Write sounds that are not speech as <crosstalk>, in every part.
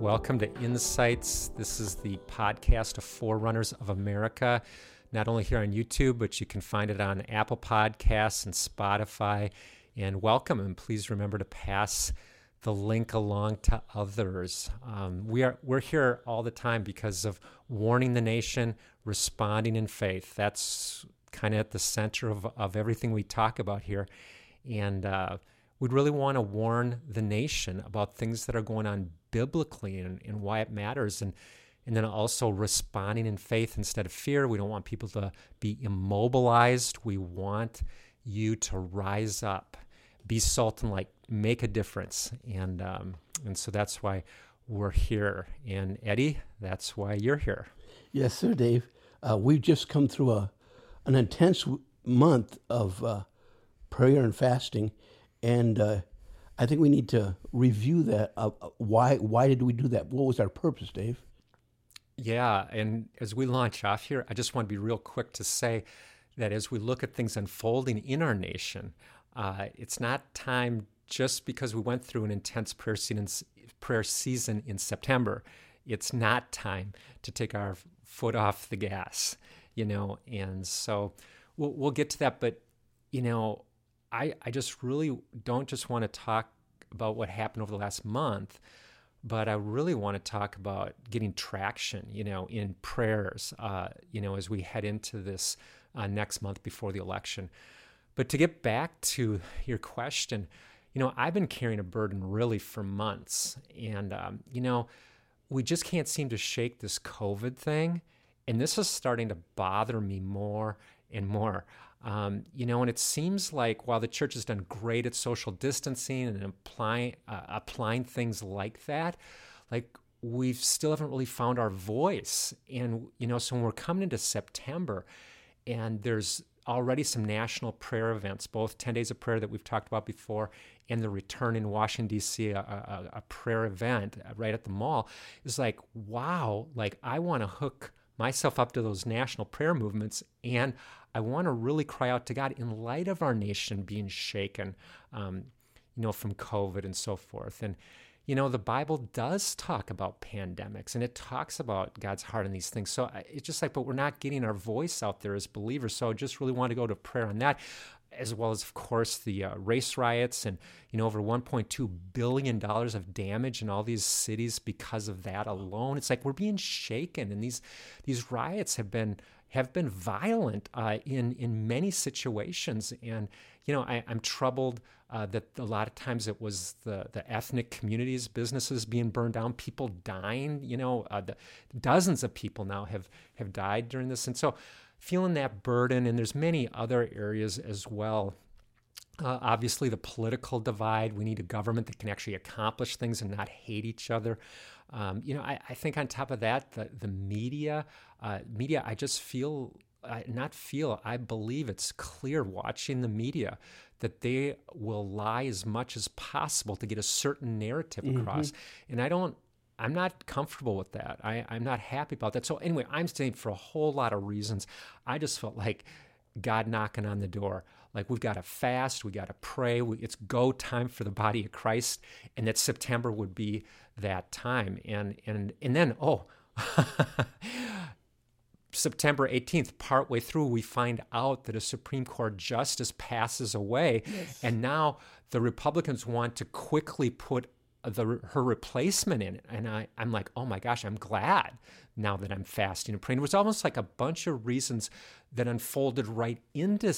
Welcome to Insights. This is the podcast of Forerunners of America, not only here on YouTube, but you can find it on Apple Podcasts and Spotify. And welcome, and please remember to pass the link along to others. Um, we are we're here all the time because of warning the nation, responding in faith. That's kind of at the center of, of everything we talk about here. And uh, we'd really want to warn the nation about things that are going on biblically and, and why it matters. And, and then also responding in faith instead of fear. We don't want people to be immobilized. We want you to rise up, be salt and light, make a difference. And, um, and so that's why we're here. And Eddie, that's why you're here. Yes, sir, Dave. Uh, we've just come through a, an intense month of uh, prayer and fasting, and uh, I think we need to review that. Uh, why why did we do that? What was our purpose, Dave? Yeah, and as we launch off here, I just want to be real quick to say that as we look at things unfolding in our nation, uh, it's not time just because we went through an intense prayer season, prayer season in September. It's not time to take our foot off the gas, you know. And so we'll, we'll get to that, but you know, I, I just really don't just want to talk about what happened over the last month, but I really want to talk about getting traction, you know, in prayers, uh, you know, as we head into this uh, next month before the election. But to get back to your question, you know, I've been carrying a burden really for months, and um, you know, we just can't seem to shake this COVID thing, and this is starting to bother me more and more. Um, you know, and it seems like while the church has done great at social distancing and applying uh, applying things like that, like we still haven't really found our voice. And you know, so when we're coming into September, and there's already some national prayer events, both 10 days of prayer that we've talked about before, and the return in Washington, D.C., a, a, a prayer event right at the mall, is like, wow, like I want to hook myself up to those national prayer movements and I want to really cry out to God in light of our nation being shaken, um, you know, from COVID and so forth. And, you know, the Bible does talk about pandemics and it talks about God's heart in these things. So it's just like, but we're not getting our voice out there as believers. So I just really want to go to prayer on that as well as, of course, the uh, race riots and you know over 1.2 billion dollars of damage in all these cities because of that alone. It's like we're being shaken, and these these riots have been have been violent uh, in in many situations. And you know, I, am troubled uh, that a lot of times it was the the ethnic communities, businesses being burned down, people dying. You know, uh, the, dozens of people now have have died during this, and so feeling that burden. And there's many other areas as well. Uh, obviously, the political divide. We need a government that can actually accomplish things and not hate each other. Um, you know, I, I, think on top of that, the, the media, uh, media, I just feel, I, not feel, I believe it's clear watching the media that they will lie as much as possible to get a certain narrative mm-hmm. across. And I don't, I'm not comfortable with that. I, I'm not happy about that. So anyway, I'm saying for a whole lot of reasons, I just felt like God knocking on the door. Like we've got to fast, we got to pray. We, it's go time for the body of Christ, and that September would be that time. And and and then oh, <laughs> September 18th, partway through, we find out that a Supreme Court justice passes away, yes. and now the Republicans want to quickly put the her replacement in it. And I, I'm like, oh my gosh, I'm glad now that I'm fasting and praying. It was almost like a bunch of reasons that unfolded right into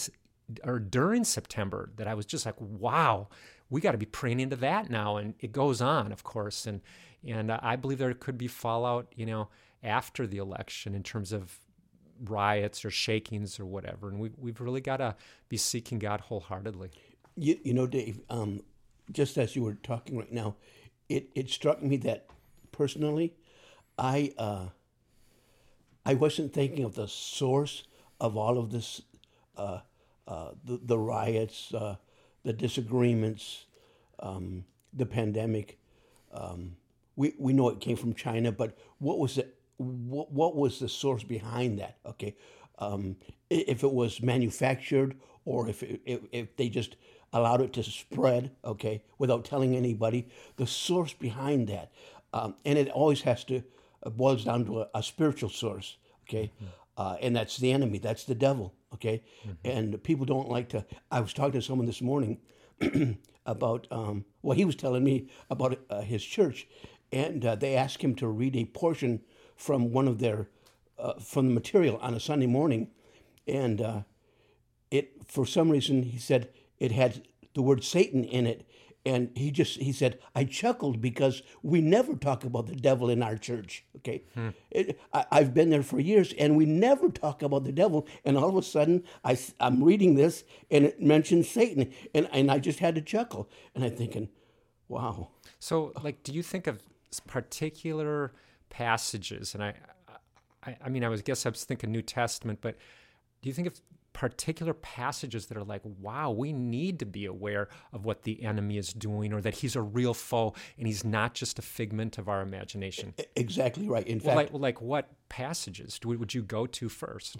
or during September that I was just like, wow, we got to be praying into that now. And it goes on, of course. And and I believe there could be fallout, you know, after the election in terms of riots or shakings or whatever. And we, we've really got to be seeking God wholeheartedly. You, you know, Dave, um, just as you were talking right now, it, it struck me that personally, I uh, I wasn't thinking of the source of all of this, uh, uh, the, the riots, uh, the disagreements, um, the pandemic. Um, we, we know it came from China, but what was it? What, what was the source behind that? Okay, um, if it was manufactured or if it, if, if they just allowed it to spread, okay, without telling anybody, the source behind that. um, and it always has to uh, boils down to a, a spiritual source. Okay, uh, and that's the enemy. That's the devil. Okay, and people don't like to. I was talking to someone this morning <clears throat> about um, well, he was telling me about uh, his church, and uh, they asked him to read a portion from one of their uh, from the material on a Sunday morning, and uh, it for some reason he said it had the word Satan in it, and he just he said I chuckled because we never talk about the devil in our church. Okay, hmm. it, I, I've been there for years, and we never talk about the devil, and all of a sudden I I'm reading this and it mentions Satan, and and I just had to chuckle, and I'm thinking, wow. So, like, do you think of particular passages? And I, I, I mean, I was guess I was thinking New Testament, but do you think of particular passages that are like, wow, we need to be aware of what the enemy is doing, or that he's a real foe and he's not just a figment of our imagination? Exactly right. In Well, fact, like, like what passages do, would you go to first?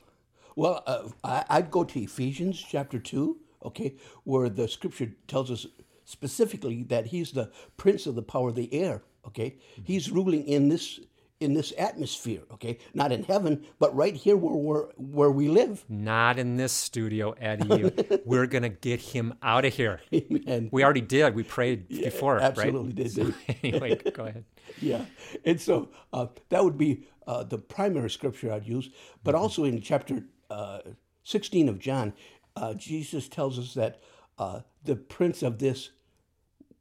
Well, uh, I'd go to Ephesians chapter 2, okay, where the scripture tells us specifically that he's the prince of the power of the air, okay? He's ruling in this in this atmosphere, okay? Not in heaven, but right here where where, where we live. Not in this studio, Eddie. <laughs> We're going to get him out of here. And We already did. We prayed before, absolutely right? did, So, did. <laughs> anyway, go ahead. <laughs> yeah. And so uh, that would be uh, the primary scripture I'd use. But also in chapter uh, 16 of John, uh, Jesus tells us that uh, the prince of this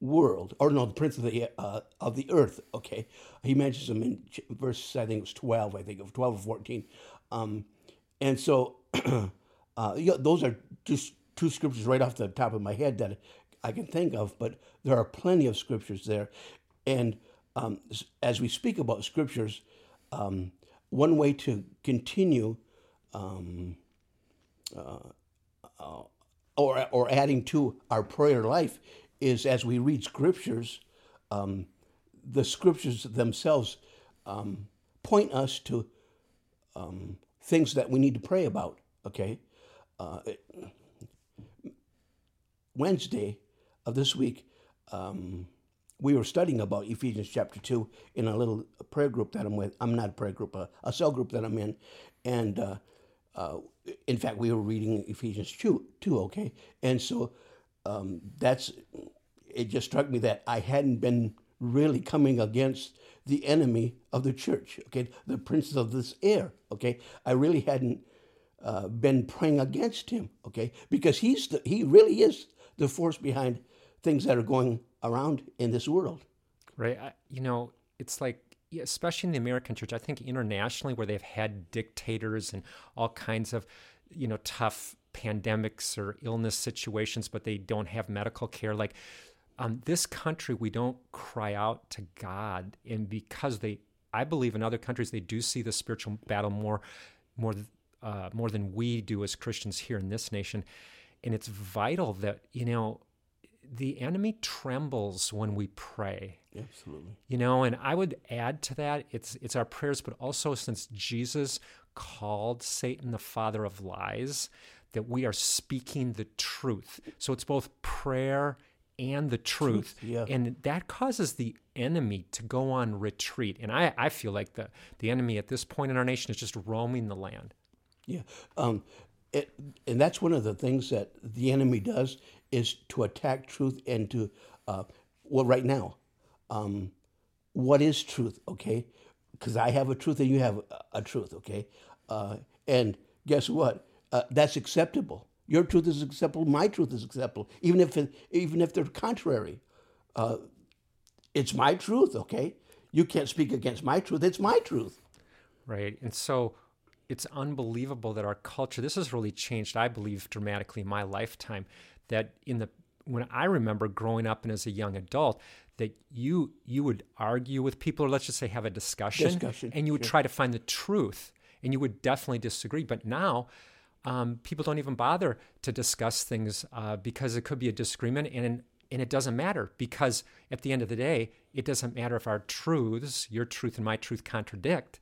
world, or no, the prince of the uh, of the earth. Okay, he mentions him in verse I think it was twelve. I think of twelve or fourteen, um, and so <clears throat> uh, those are just two scriptures right off the top of my head that I can think of. But there are plenty of scriptures there, and um, as we speak about scriptures, um, one way to continue or or adding to our prayer life is as we read scriptures, um, the scriptures themselves um, point us to um, things that we need to pray about. Okay, uh, Wednesday of this week, um, we were studying about Ephesians chapter 2 in a little prayer group that I'm with. I'm not a prayer group, a, a cell group that I'm in. And uh, uh, in fact, we were reading Ephesians 2, 2 okay? And so um, that's, it just struck me that I hadn't been really coming against the enemy of the church, okay? The prince of this air, okay? I really hadn't uh, been praying against him, okay? Because he's the, he really is the force behind things that are going around in this world. right? I, you know, it's like, especially in the American church, I think internationally, where they've had dictators and all kinds of, you know, tough pandemics or illness situations, but they don't have medical care. Like, um, this country, we don't cry out to God, and because they, I believe in other countries, they do see the spiritual battle more, more, uh, more than we do as Christians here in this nation, and it's vital that you know, the enemy trembles when we pray Absolutely. you know and i would add to that it's it's our prayers but also since jesus called satan the father of lies that we are speaking the truth so it's both prayer and the truth, yeah. and that causes the enemy to go on retreat and i i feel like the the enemy at this point in our nation is just roaming the land Yeah. Um, it, and that's one of the things that the enemy does is to attack truth and to, uh, well, right now, um, what is truth, okay? Because I have a truth and you have a, a truth, okay? Uh, and guess what? Uh, that's acceptable. Your truth is acceptable. My truth is acceptable, even if it, even if they're contrary. Uh, it's my truth, okay? You can't speak against my truth. It's my truth. right? And so it's unbelievable that our culture, this has really changed, I believe, dramatically in my lifetime. That in the when I remember growing up and as a young adult, that you you would argue with people, or let's just say have a discussion, Discussion, and you would try to find the truth, and you would definitely disagree. But now, um, people don't even bother to discuss things uh, because it could be a disagreement, and and it doesn't matter because at the end of the day, it doesn't matter if our truths, your truth and my truth, contradict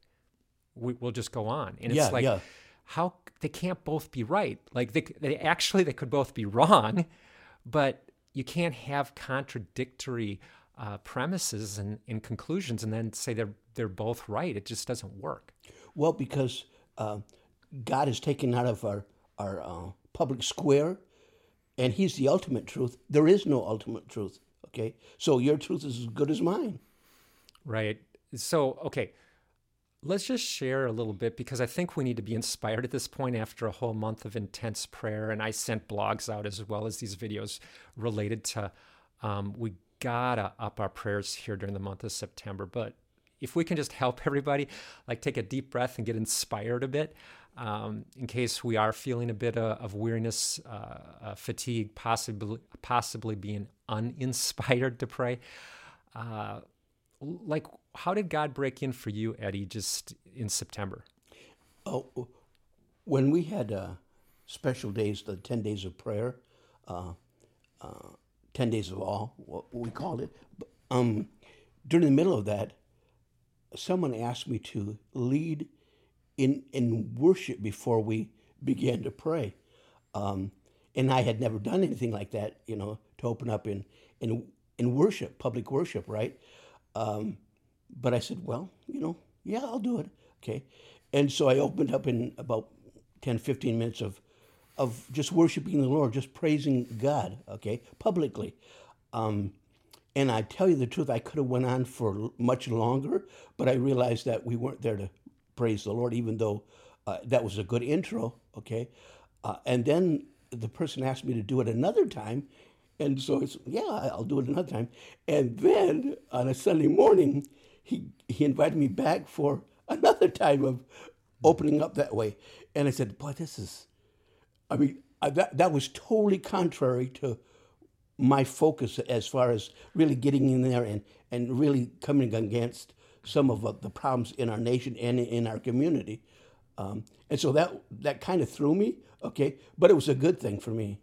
we, we'll just go on. And Yeah, it's like, yeah. how they can't both be right. Like they, they actually they could both be wrong, <laughs> but you can't have contradictory uh, premises and, and conclusions and then say they're they're both right. It just doesn't work. Well, because uh, God is taken out of our our uh, public square, and He's the ultimate truth. There is no ultimate truth. Okay, so your truth is as good as mine. Right. So okay, let's just share a little bit because I think we need to be inspired at this point after a whole month of intense prayer. And I sent blogs out as well as these videos related to um, we gotta up our prayers here during the month of September. But if we can just help <laughs> everybody, like take a deep breath and get inspired a bit, um, in case we are feeling a bit of, of weariness, uh, uh, fatigue, possibly possibly being uninspired to pray. Uh, like, how did God break in for you, Eddie, just in September? Oh, when we had uh, special days, the ten days of prayer, uh, uh, 10 days of all, what we called it. Um, during the middle of that, someone asked me to lead in, in worship before we began to pray. Um, and I had never done anything like that, you know, to open up in, in, in worship, public worship, right? Um, but I said, well, you know, yeah, I'll do it. Okay. And so I opened up in about 10, 15 minutes of of just worshiping the Lord, just praising God, okay, publicly. Um, and I tell you the truth, I could have went on for much longer, but I realized that we weren't there to praise the Lord, even though uh, that was a good intro, okay. Uh, and then the person asked me to do it another time, and so it's yeah, I'll do it another time. And then on a Sunday morning, he he invited me back for <laughs> another time of opening up that way, and I said, boy, this is I mean, that, that was totally contrary to my focus as far as really getting in there and, and really coming against some of the problems in our nation and in our community. Um, and so that, that kind of threw me, okay, but it was a good thing for me.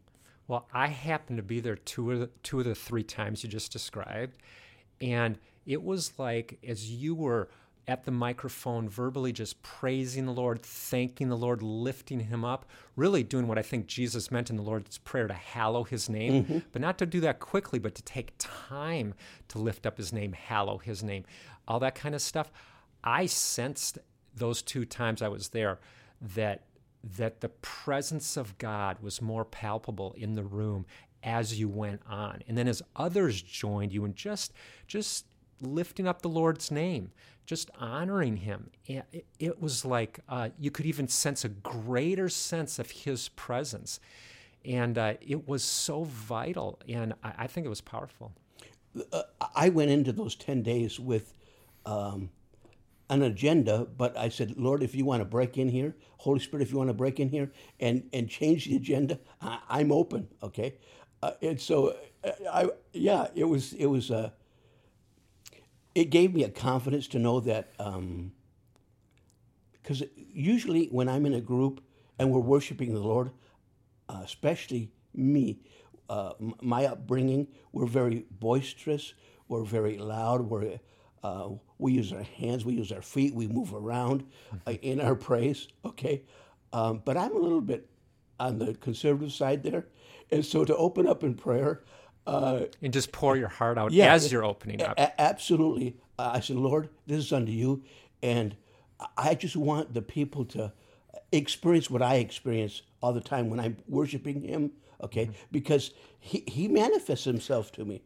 Well, I happened to be there two of the, two of the three times you just described. And it was like as you were – at the microphone, verbally just praising the Lord, thanking the Lord, lifting him up, really doing what I think Jesus meant in the Lord's Prayer to hallow his name, mm-hmm. but not to do that quickly, but to take time to lift up his name, hallow his name, all that kind of stuff. I sensed those two times I was there that that the presence of God was more palpable in the room as you went on. And then as others joined you and just just lifting up the Lord's name, just honoring him. It, it was like uh, you could even sense a greater sense of his presence. And uh, it was so vital. And I, I think it was powerful. Uh, I went into those 10 days with um, an agenda, but I said, Lord, if you want to break in here, Holy Spirit, if you want to break in here and, and change the agenda, I, am open, okay? Uh, and so, uh, I, yeah, it was, it was, uh, it gave me a confidence to know that because um, usually when I'm in a group and we're worshiping the Lord, uh, especially me, uh, my upbringing, we're very boisterous, we're very loud, we're, uh, we use our hands, we use our feet, we move around uh, <laughs> in our praise, okay? Um, but I'm a little bit on the conservative side there. And so to open up in prayer, uh, and just pour your heart out yeah, as you're opening up. A- absolutely. Uh, I said, Lord, this is unto you. And I just want the people to experience what I experience all the time when I'm worshiping Him, okay? Mm-hmm. Because he, he manifests Himself to me.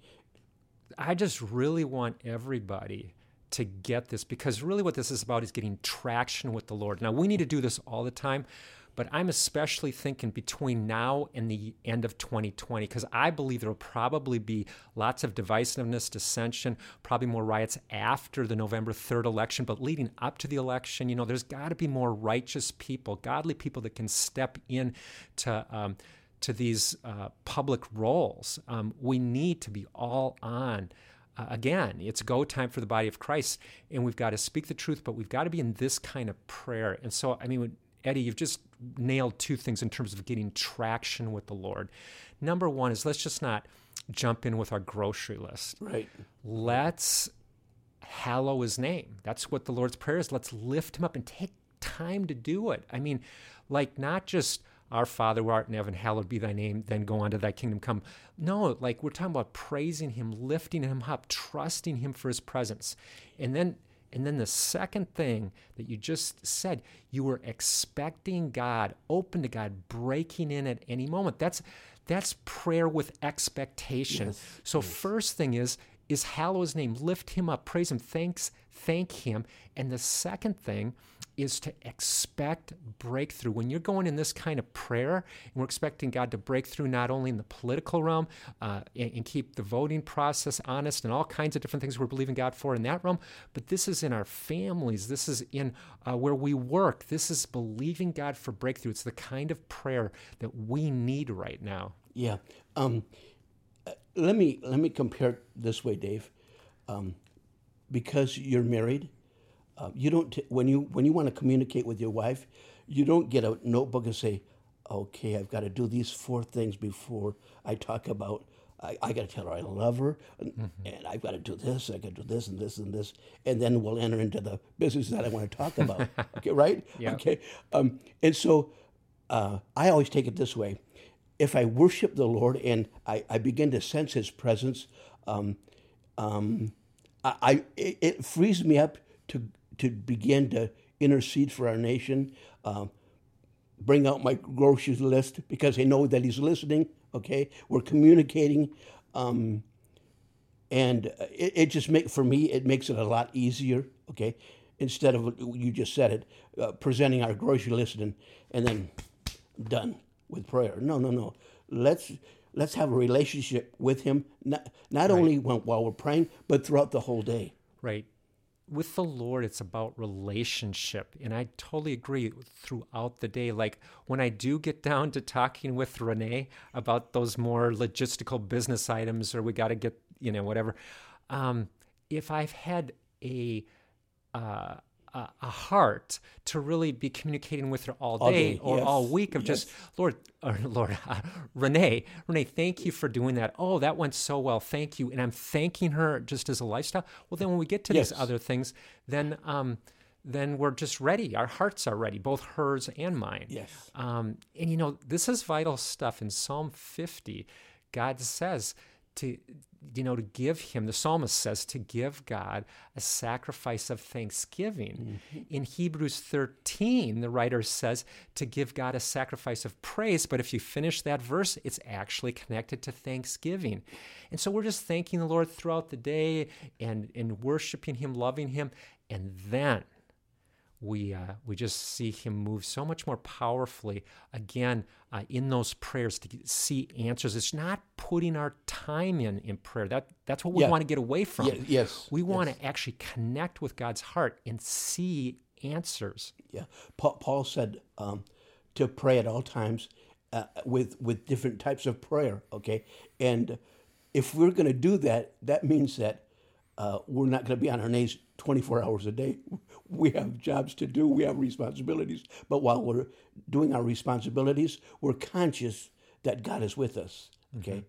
I just really want everybody to get this because really what this is about is getting traction with the Lord. Now, we need to do this all the time, but I'm especially thinking between now and the end of 2020, because I believe there will probably be lots of divisiveness, dissension, probably more riots after the November 3rd election. But leading up to the election, you know, there's got to be more righteous people, godly people that can step in to. Um, to these uh, public roles, um, we need to be all on. Uh, again, it's go time for the body of Christ, and we've got to speak the truth, but we've got to be in this kind of prayer. And so, I mean, Eddie, you've just nailed two things in terms of getting traction with the Lord. Number one is let's just not jump in with our grocery list. Right. Let's hallow his name. That's what the Lord's Prayer is. Let's lift him up and take time to do it. I mean, like not just Our Father who art in heaven, hallowed be thy name, then go on to thy kingdom come. No, like we're talking about praising him, lifting him up, trusting him for his presence. And then and then the second thing that you just said, you were expecting God, open to God, breaking in at any moment. That's that's prayer with expectation. Yes, so yes. first thing is is hallow his name, lift him up, praise him, thanks, thank him. And the second thing is to expect breakthrough. When you're going in this kind of prayer, and we're expecting God to break through not only in the political realm uh, and, and, keep the voting process honest and all kinds of different things we're believing God for in that realm, but this is in our families. This is in uh, where we work. This is believing God for breakthrough. It's the kind of prayer that we need right now. Yeah. Um, uh, let me let me compare it this way, Dave. Um, because you're married uh, you don't t- when you when you want to communicate with your wife, you don't get a notebook and say, "Okay, I've got to do these four things before I talk about." I, I got to tell her I love her, and, mm-hmm. and I've got to do this. I got to do this and this and this, and then we'll enter into the business that I want to talk about. <laughs> okay, right? Yeah. Okay. Um, and so uh, I always take it this way: if I worship the Lord and I, I begin to sense His presence, um, um, I, I it, it frees me up to to begin to intercede for our nation, uh, bring out my groceries list because I know that he's listening. Okay, we're communicating, um, and it, it just make for me it makes it a lot easier. Okay, instead of you just said it, uh, presenting our grocery list and and then done with prayer. No, no, no. Let's let's have a relationship with him not not right. only when, while we're praying but throughout the whole day. Right with the Lord, it's about relationship. And I totally agree throughout the day. Like when I do get down to talking with Renee about those more logistical business items, or we got to get, you know, whatever. Um, if I've had a, uh, a, a heart to really be communicating with her all day, all day or yes. all week of yes. just Lord, or Lord, uh, <laughs> Renee, Renee, thank you for doing that. Oh, that went so well. Thank you, and I'm thanking her just as a lifestyle. Well, then when we get to yes. these other things, then. Um, then we're just ready. Our hearts are ready, both hers and mine. Yes. Um, and you know, this is vital stuff. In Psalm 50, God says to you know, to give him, the psalmist says, to give God a sacrifice of thanksgiving. Mm-hmm. In Hebrews 13, the writer says to give God a sacrifice of praise. But if you finish that verse, it's actually connected to thanksgiving. And so we're just thanking the Lord throughout the day and, and worshiping Him, loving Him. And then we uh, we just see him move so much more powerfully again uh, in those prayers to see answers. It's not putting our time in in prayer. That that's what we yeah. want to get away from. Yeah, yes, we want yes. to actually connect with God's heart and see answers. Yeah, Paul, Paul said um, to pray at all times uh, with with different types of prayer. Okay, and if we're going to do that, that means that uh, we're not going to be on our knees 24 hours a day. <laughs> We have jobs to do, we have responsibilities. But while we're doing our responsibilities, we're conscious that God is with us. Okay. Mm-hmm.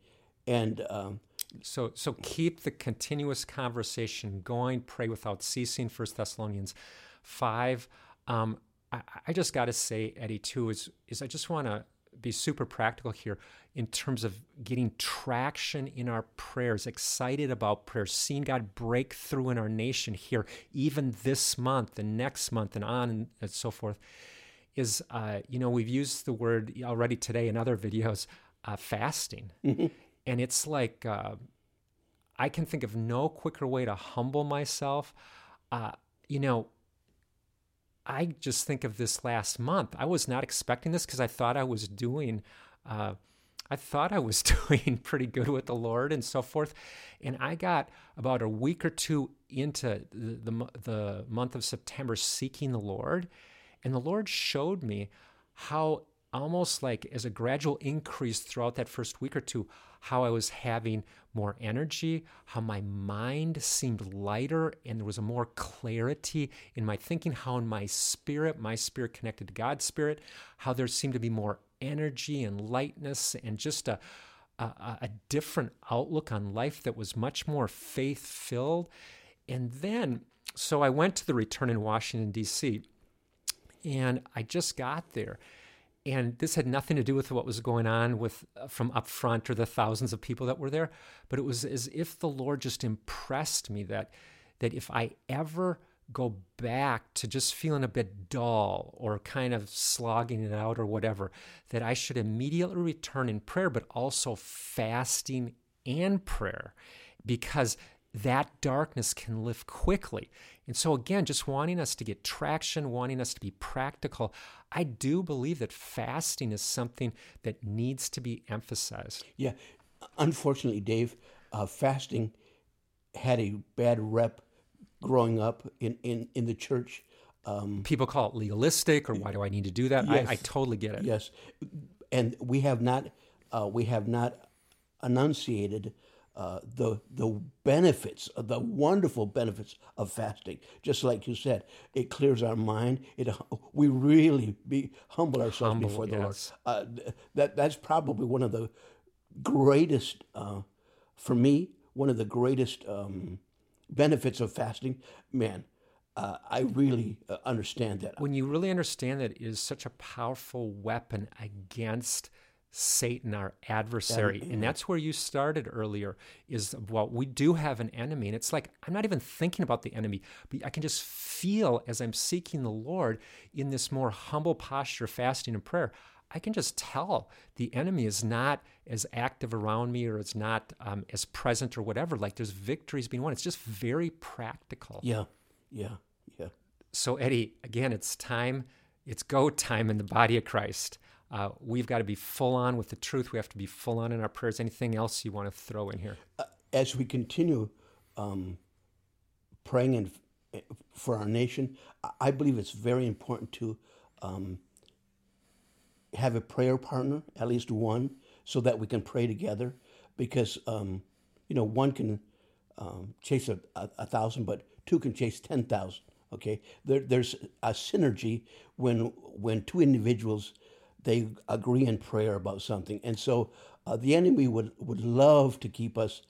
And um, so, so keep the continuous conversation going. Pray without ceasing. First Thessalonians five. Um, I, I, just got to say, Eddie, too, is is I just want to be super practical here in terms of getting traction in our prayers, excited about prayers, seeing God break through in our nation here, even this month and next month and on and, so forth, is, uh, you know, we've used the word already today in other videos, uh, fasting. Mm-hmm. <laughs> And it's like, uh, I can think of no quicker way to humble myself. Uh, you know, I just think of this last month. I was not expecting this because I thought I was doing, uh, I thought I was <laughs> doing pretty good with the Lord and so forth. And I got about a week or two into the, the, the month of September seeking the Lord. And the Lord showed me how almost like as a gradual increase throughout that first week or two, how I was having more energy, how my mind seemed lighter, and there was a more clarity in my thinking, how in my spirit, my spirit connected to God's spirit, how there seemed to be more energy and lightness and just a, a, a different outlook on life that was much more faith filled. And then, so I went to the return in Washington, D.C., and I just got there and this had nothing to do with what was going on with uh, from up front or the thousands of people that were there but it was as if the lord just impressed me that that if i ever go back to just feeling a bit dull or kind of slogging it out or whatever that i should immediately return in prayer but also fasting and prayer because that darkness can lift quickly. And so, again, just wanting us to get traction, wanting us to be practical, I do believe that fasting is something that needs to be emphasized. Yeah. Unfortunately, Dave, uh, fasting had a bad rep growing up in, in, in the church. Um, People call it legalistic, or why do I need to do that? Yes, I, I totally get it. Yes, and we have not uh, we have not enunciated uh, the the benefits, uh, the wonderful benefits of fasting. Just like you said, it clears our mind. It we really be humble ourselves humble, before the yes. Lord. Uh, that that's probably one of the greatest uh, for me. One of the greatest um, benefits of fasting, man. Uh, I really understand that. When you really understand that, it is such a powerful weapon against Satan, our adversary. And that's where you started earlier is well, we do have an enemy. And it's like, I'm not even thinking about the enemy, but I can just feel as I'm seeking the Lord in this more humble posture, fasting and prayer. I can just tell the enemy is not as active around me or it's not um, as present or whatever. Like there's victories being won. It's just very practical. Yeah, yeah, yeah. So, Eddie, again, it's time, it's go time in the body of Christ. Uh, we've got to be full on with the truth. We have to be full on in our prayers. Anything else you want to throw in here? Uh, as we continue um, praying in, for our nation, I believe it's very important to um, have a prayer partner, at least one, so that we can pray together. Because um, you know, one can um, chase a, a, a, thousand, but two can chase ten thousand. Okay, there, there's a synergy when when two individuals they agree in prayer about something. And so uh, the enemy would, would love to keep us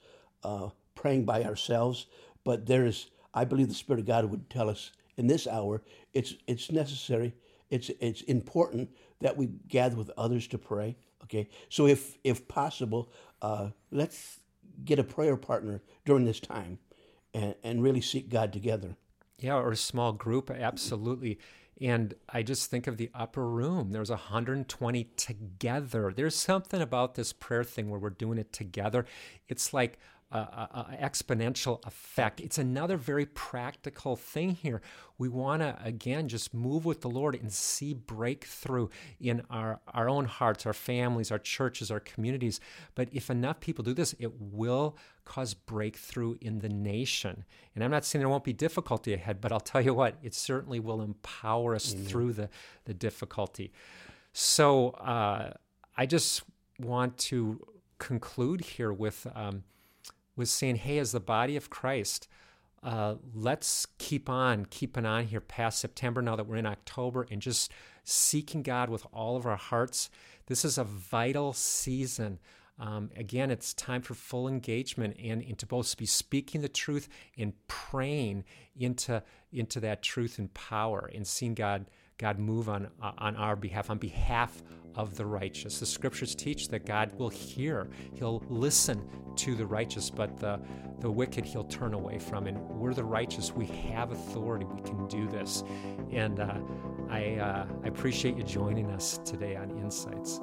uh, praying by ourselves, but there is, I believe the Spirit of God would tell us in this hour, it's, it's necessary, it's, it's important that we gather with others to pray. Okay, so if, if possible, uh, let's get a prayer partner during this time and, and really seek God together. Yeah, or a small group, absolutely. And I just think of the upper room. There's 120 together. There's something about this prayer thing where we're doing it together. It's like a, exponential effect. It's another very practical thing here. We want to, again, just move with the Lord and see breakthrough in our, our own hearts, our families, our churches, our communities. But if enough people do this, it will cause breakthrough in the nation. And I'm not saying there won't be difficulty ahead, but I'll tell you what, it certainly will empower us Amen. through the, the difficulty. So uh, I just want to conclude here with. Um, was saying, hey, as the body of Christ, uh, let's keep on keeping on here past September now that we're in October and just seeking God with all of our hearts. This is a vital season. Um, again, it's time for full engagement and, and to both be speaking the truth and praying into, into that truth and power and seeing God God move on, uh, on our behalf, on behalf of the righteous. The scriptures teach that God will hear, He'll listen to the righteous, but the, the wicked He'll turn away from. And we're the righteous. We have authority. We can do this. And uh, I, uh, I appreciate you joining us today on Insights.